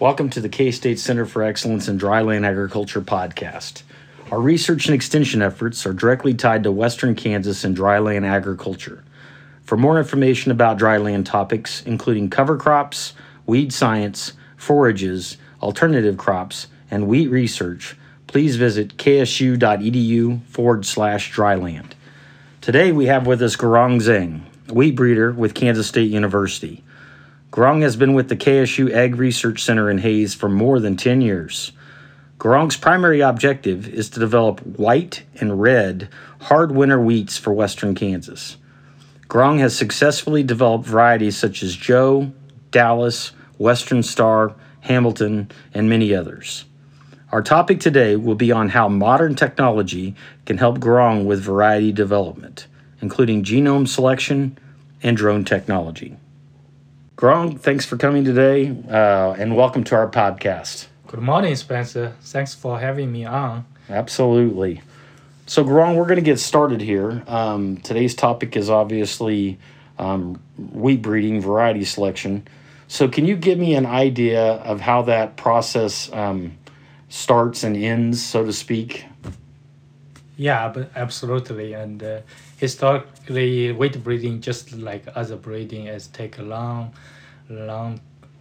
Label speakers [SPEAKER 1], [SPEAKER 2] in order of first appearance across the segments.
[SPEAKER 1] Welcome to the K State Center for Excellence in Dryland Agriculture podcast. Our research and extension efforts are directly tied to Western Kansas and dryland agriculture. For more information about dryland topics, including cover crops, weed science, forages, alternative crops, and wheat research, please visit ksu.edu forward slash dryland. Today we have with us Guorong Zhang, wheat breeder with Kansas State University. Guorong has been with the KSU Ag Research Center in Hays for more than 10 years. Guorong's primary objective is to develop white and red hard winter wheats for western Kansas. Guorong has successfully developed varieties such as Joe, Dallas, Western Star, Hamilton, and many others. Our topic today will be on how modern technology can help Guorong with variety development, including genome selection and drone technology. Guorong, thanks for coming today uh, and welcome to our podcast.
[SPEAKER 2] Good morning, Spencer. Thanks for having me on.
[SPEAKER 1] Absolutely. So, Guorong, we're going to get started here. Um, today's topic is obviously um, wheat breeding, variety selection. So, can you give me an idea of how that process um, starts and ends, so to speak?
[SPEAKER 2] Yeah, but absolutely. And uh, historically, wheat breeding, just like other breeding, is take a long, long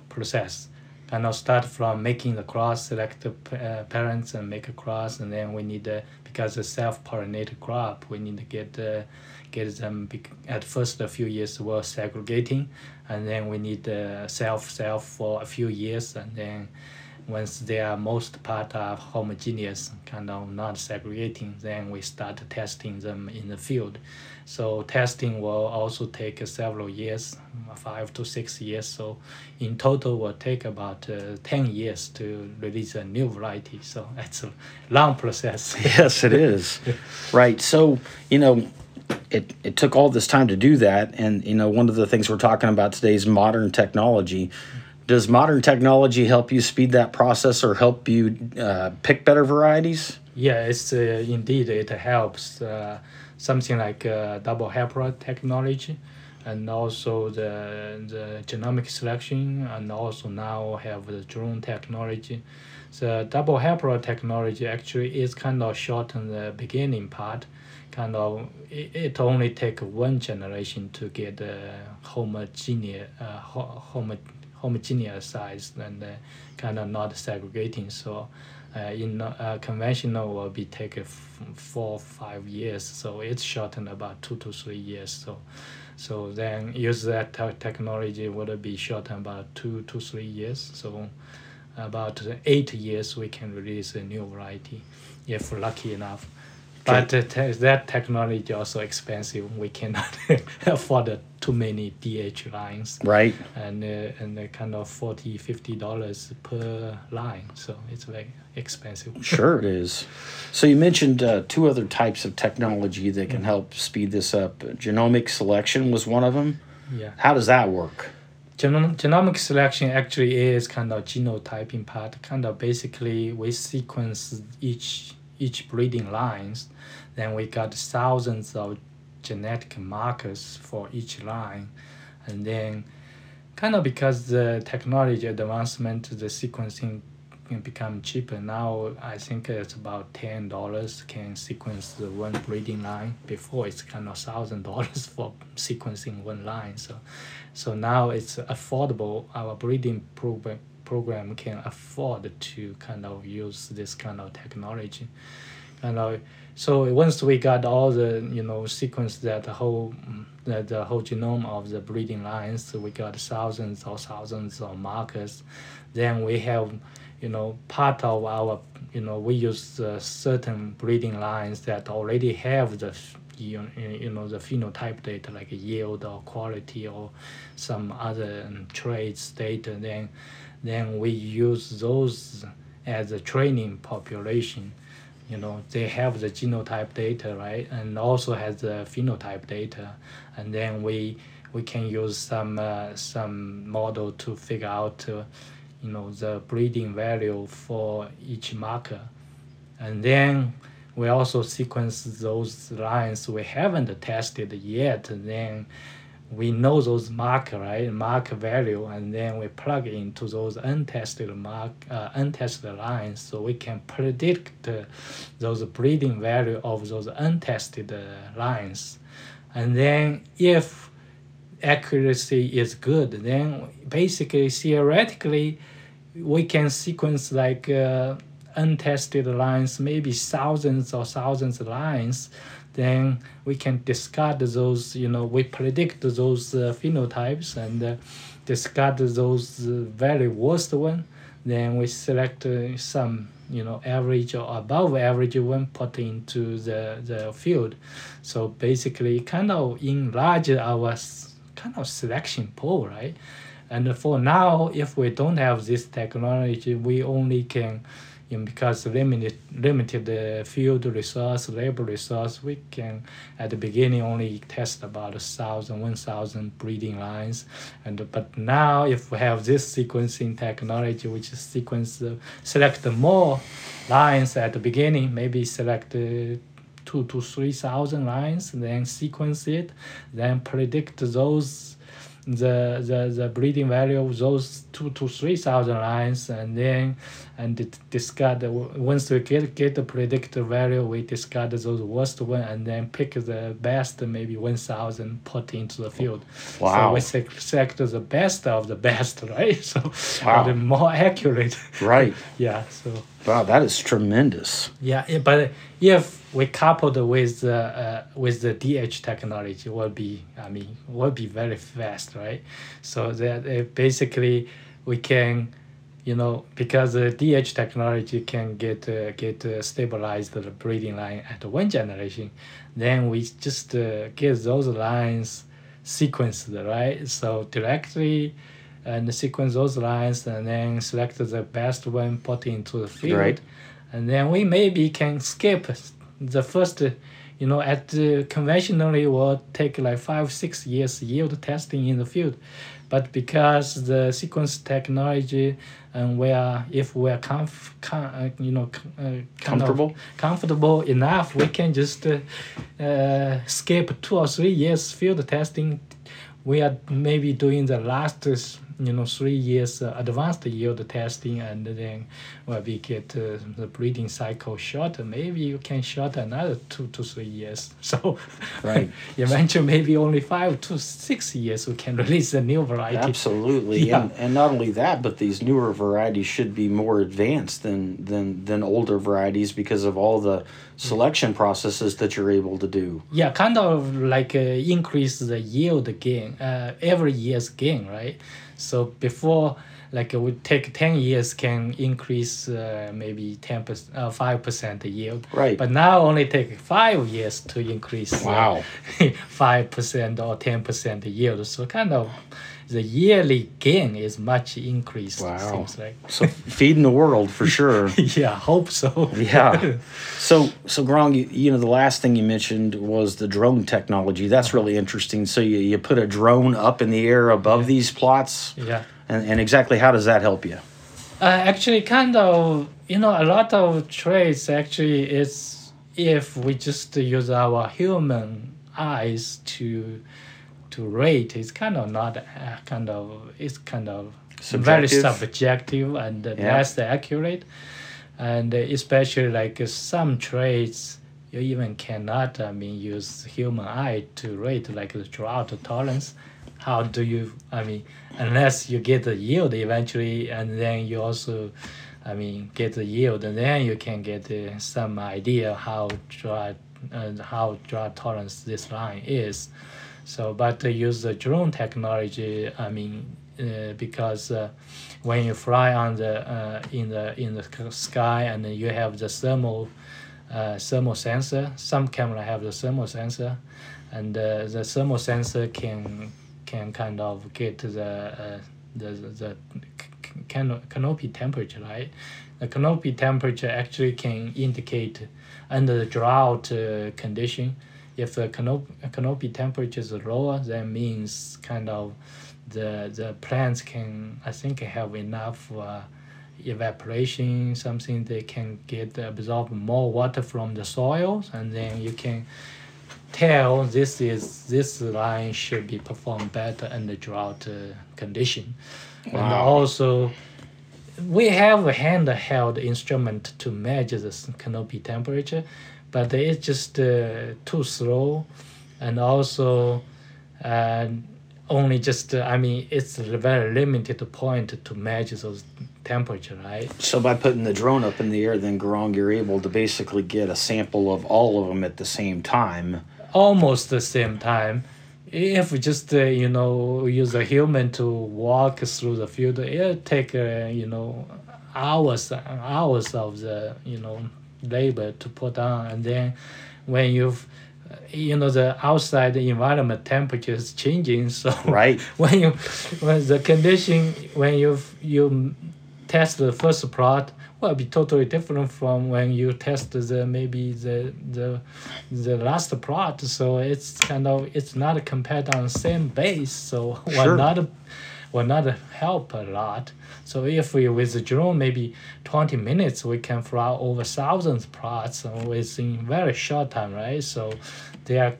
[SPEAKER 2] process. Kind of start from making the cross, select the uh, parents and make a cross, and then we need uh, because a self-pollinated crop, we need to get uh, get them at first a few years we're segregating, and then we need uh, self self for a few years, and then once they are most part of homogeneous, kind of not segregating, then we start testing them in the field. So testing will also take several years, five to six years. So in total will take about uh, 10 years to release a new variety. So it's a long process.
[SPEAKER 1] yes, it is. right. So, you know, it, it took all this time to do that. And, you know, one of the things we're talking about today is modern technology. Does modern technology help you speed that process or help you uh, pick better varieties?
[SPEAKER 2] Yeah, it's uh, indeed it helps. Uh, something like uh, double haploid technology, and also the the genomic selection, and also now have the drone technology. The double haploid technology actually is kind of shorten the beginning part. Kind of it, it only take one generation to get a homogeneous uh, homo homogeneous size and uh, kind of not segregating. So uh, in uh, conventional will be take four five years. So it's shortened about two to three years. So so then use that technology would be shortened about two to three years. So about eight years we can release a new variety if lucky enough. But uh, te- that technology also expensive. We cannot afford too many DH lines.
[SPEAKER 1] Right.
[SPEAKER 2] And uh, and uh, kind of 40 50 dollars per line. So it's very expensive.
[SPEAKER 1] sure it is. So you mentioned uh, two other types of technology that can mm-hmm. help speed this up. Genomic selection was one of them.
[SPEAKER 2] Yeah.
[SPEAKER 1] How does that work?
[SPEAKER 2] Genom- genomic selection actually is kind of genotyping part. Kind of basically we sequence each each breeding lines, then we got thousands of genetic markers for each line, and then kind of because the technology advancement, the sequencing can become cheaper. Now I think it's about ten dollars can sequence the one breeding line. Before it's kind of thousand dollars for sequencing one line. So, so now it's affordable. Our breeding program program can afford to kind of use this kind of technology. And so once we got all the you know sequence that the whole that the whole genome of the breeding lines, we got thousands or thousands of markers. Then we have you know part of our you know we use uh, certain breeding lines that already have the you, you know the phenotype data like yield or quality or some other um, traits data then then we use those as a training population. You know, they have the genotype data, right, and also has the phenotype data, and then we we can use some uh, some model to figure out, uh, you know, the breeding value for each marker, and then we also sequence those lines we haven't tested yet. Then we know those marker right mark value and then we plug into those untested mark uh, untested lines so we can predict uh, those breeding value of those untested uh, lines. And then if accuracy is good then basically theoretically we can sequence like uh, untested lines maybe thousands or thousands of lines then we can discard those, you know, we predict those uh, phenotypes and uh, discard those uh, very worst one. Then we select uh, some, you know, average or above average one put into the, the field. So basically kind of enlarge our kind of selection pool, right? And for now, if we don't have this technology, we only can because limited limited field resource, labor resource, we can at the beginning only test about a thousand, one thousand breeding lines, and but now if we have this sequencing technology, which is sequence uh, select more lines at the beginning, maybe select. Uh, two to three thousand lines, then sequence it, then predict those the, the, the breeding value of those two to three thousand lines and then and discard once we get get the predicted value we discard those worst one and then pick the best maybe 1000 put into the field.
[SPEAKER 1] Wow.
[SPEAKER 2] so we select the best of the best right? So wow. the more accurate.
[SPEAKER 1] Right.
[SPEAKER 2] Yeah so
[SPEAKER 1] wow that is tremendous
[SPEAKER 2] yeah but if we coupled with the uh, with the DH technology will be I mean will be very fast, right? So that uh, basically we can, you know, because the DH technology can get uh, get uh, stabilized the breeding line at one generation, then we just uh, get those lines sequenced, right? So directly and sequence those lines and then select the best one put into the field.
[SPEAKER 1] Right.
[SPEAKER 2] And then we maybe can skip the first, you know, at uh, conventionally will take like five six years yield testing in the field, but because the sequence technology and we are if we are comf, com, uh, you know uh,
[SPEAKER 1] comfortable
[SPEAKER 2] comfortable enough, we can just uh, uh, skip two or three years field testing. We are maybe doing the last you know three years uh, advanced yield testing and then well, we get uh, the breeding cycle shorter maybe you can short another two to three years. So
[SPEAKER 1] right.
[SPEAKER 2] eventually maybe only five to six years we can release a new variety.
[SPEAKER 1] Absolutely. Yeah. and, and not only that but these newer varieties should be more advanced than than than older varieties because of all the selection processes that you're able to do.
[SPEAKER 2] Yeah kind of like uh, increase the yield gain uh, every year's gain right so before, like it would take 10 years can increase uh, maybe 10 percent, uh, 5% yield.
[SPEAKER 1] Right.
[SPEAKER 2] But now only take five years to increase uh,
[SPEAKER 1] wow.
[SPEAKER 2] 5% or 10% yield. So kind of the yearly gain is much increased.
[SPEAKER 1] Wow.
[SPEAKER 2] Seems like.
[SPEAKER 1] so feeding the world for sure.
[SPEAKER 2] yeah, hope so.
[SPEAKER 1] yeah. So so Guorong, you, you, know the last thing you mentioned was the drone technology. That's really interesting. So you, you put a drone up in the air above yeah. these plots.
[SPEAKER 2] Yeah.
[SPEAKER 1] And, and exactly how does that help you?
[SPEAKER 2] Uh, actually, kind of, you know, a lot of traits actually is if we just use our human eyes to to rate is kind of not uh, kind of it's kind of
[SPEAKER 1] subjective.
[SPEAKER 2] very subjective and yeah. less accurate and especially like some traits you even cannot i mean use human eye to rate like the drought tolerance how do you i mean unless you get the yield eventually and then you also i mean get the yield and then you can get uh, some idea how drought uh, how drought tolerance this line is so, but uh, use the drone technology. I mean, uh, because uh, when you fly on the uh, in the in the sky and you have the thermal uh, thermal sensor. Some camera have the thermal sensor, and uh, the thermal sensor can can kind of get the the the can canopy temperature, right? The canopy temperature actually can indicate under the drought condition if the canopy, canopy temperature is lower, that means kind of the the plants can I think have enough uh, evaporation, something they can get absorb more water from the soils, and then you can tell this is this line should be performed better under drought uh, condition, and also we have a handheld instrument to measure the canopy temperature, but it's just uh, too slow, and also uh, only just uh, I mean it's a very limited point to measure those temperature, right?
[SPEAKER 1] So by putting the drone up in the air, then Guorong, you're able to basically get a sample of all of them at the same time.
[SPEAKER 2] almost the same time. If we just uh, you know use a human to walk through the field, it'll take uh, you know hours hours of the you know labor to put on, and then when you've you know the outside environment temperature is changing, so
[SPEAKER 1] Right.
[SPEAKER 2] when you when the condition when you you test the first plot will be totally different from when you test the maybe the the the last plot so it's kind of it's not compared on the same base so
[SPEAKER 1] Sure.
[SPEAKER 2] will not will not help a lot. So if we with the drone maybe 20 minutes we can fly over thousands plots within very short time right? So they are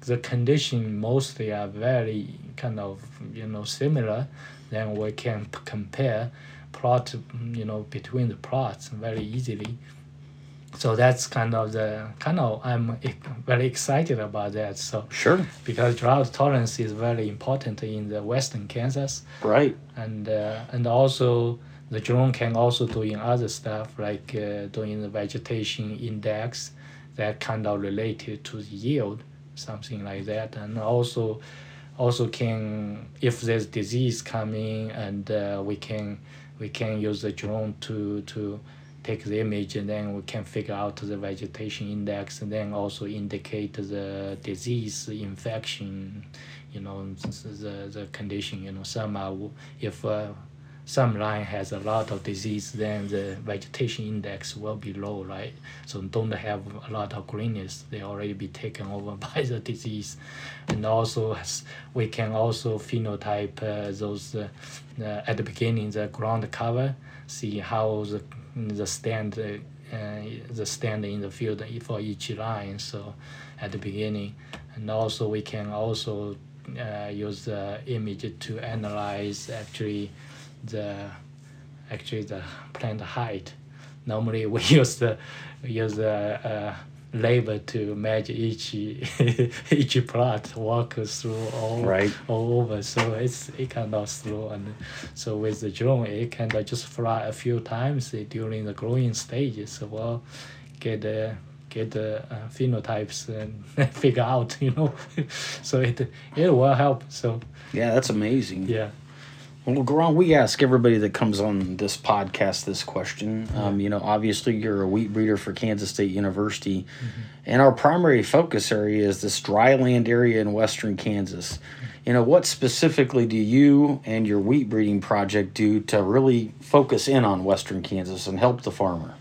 [SPEAKER 2] the condition mostly are very kind of you know similar then we can compare plot you know between the plots very easily so that's kind of the kind of i'm very excited about that so
[SPEAKER 1] Sure.
[SPEAKER 2] because drought tolerance is very important in the western kansas
[SPEAKER 1] Right.
[SPEAKER 2] and uh, and also the drone can also doing other stuff like uh, doing the vegetation index that kind of related to the yield something like that and also also can if there's disease coming and uh, we can we can use the drone to to take the image and then we can figure out the vegetation index and then also indicate the disease infection you know the the condition you know some are if uh, some line has a lot of disease then the vegetation index will be low right? So don't have a lot of greenness. They already be taken over by the disease. And also we can also phenotype uh, those uh, uh, at the beginning the ground cover see how the the stand uh, uh, the stand in the field for each line. So at the beginning. And also we can also uh, use the image to analyze actually the actually the plant height. Normally we use the use the uh, labor to measure each each plot walk through all
[SPEAKER 1] Right.
[SPEAKER 2] all over. So it's it kind of slow and so with the drone it kind of just fly a few times during the growing stages. So we'll get the get the uh, phenotypes and figure out you know. So it it will help. So
[SPEAKER 1] Yeah, that's amazing.
[SPEAKER 2] yeah
[SPEAKER 1] Well, Guorong, we ask everybody that comes on this podcast this question. Um, you know, obviously you're a wheat breeder for Kansas State University, and our primary focus area is this dry land area in western Kansas. You know, what specifically do you and your wheat breeding project do to really focus in on western Kansas and help the farmer?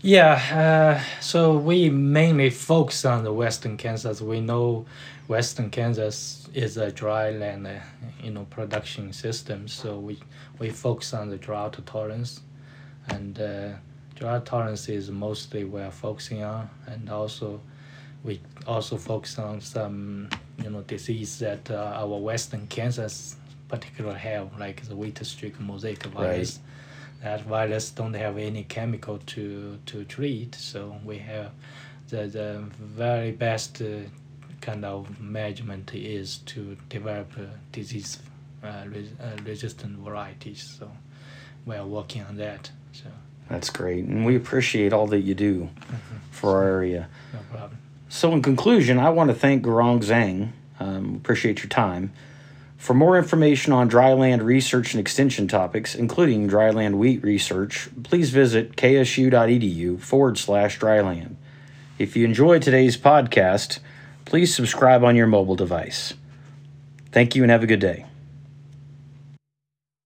[SPEAKER 2] Yeah, uh, so we mainly focus on the Western Kansas. We know Western Kansas is a dry land, uh, you know, production system. So we we focus on the drought tolerance, and uh, drought tolerance is mostly we're focusing on, and also we also focus on some you know disease that uh, our Western Kansas particularly have, like the wheat streak mosaic virus that virus don't have any chemical to to treat so we have the the very best uh, kind of management is to develop uh, disease uh, res- uh, resistant varieties so we are working on that so
[SPEAKER 1] That's great, and we appreciate all that you do for our area.
[SPEAKER 2] no problem
[SPEAKER 1] So, in conclusion, I want to thank Guorong Zhang. Um, appreciate your time. For more information on dryland research and extension topics, including dryland wheat research, please visit ksu.edu forward slash dryland. If you enjoyed today's podcast, please subscribe on your mobile device. Thank you and have a good day.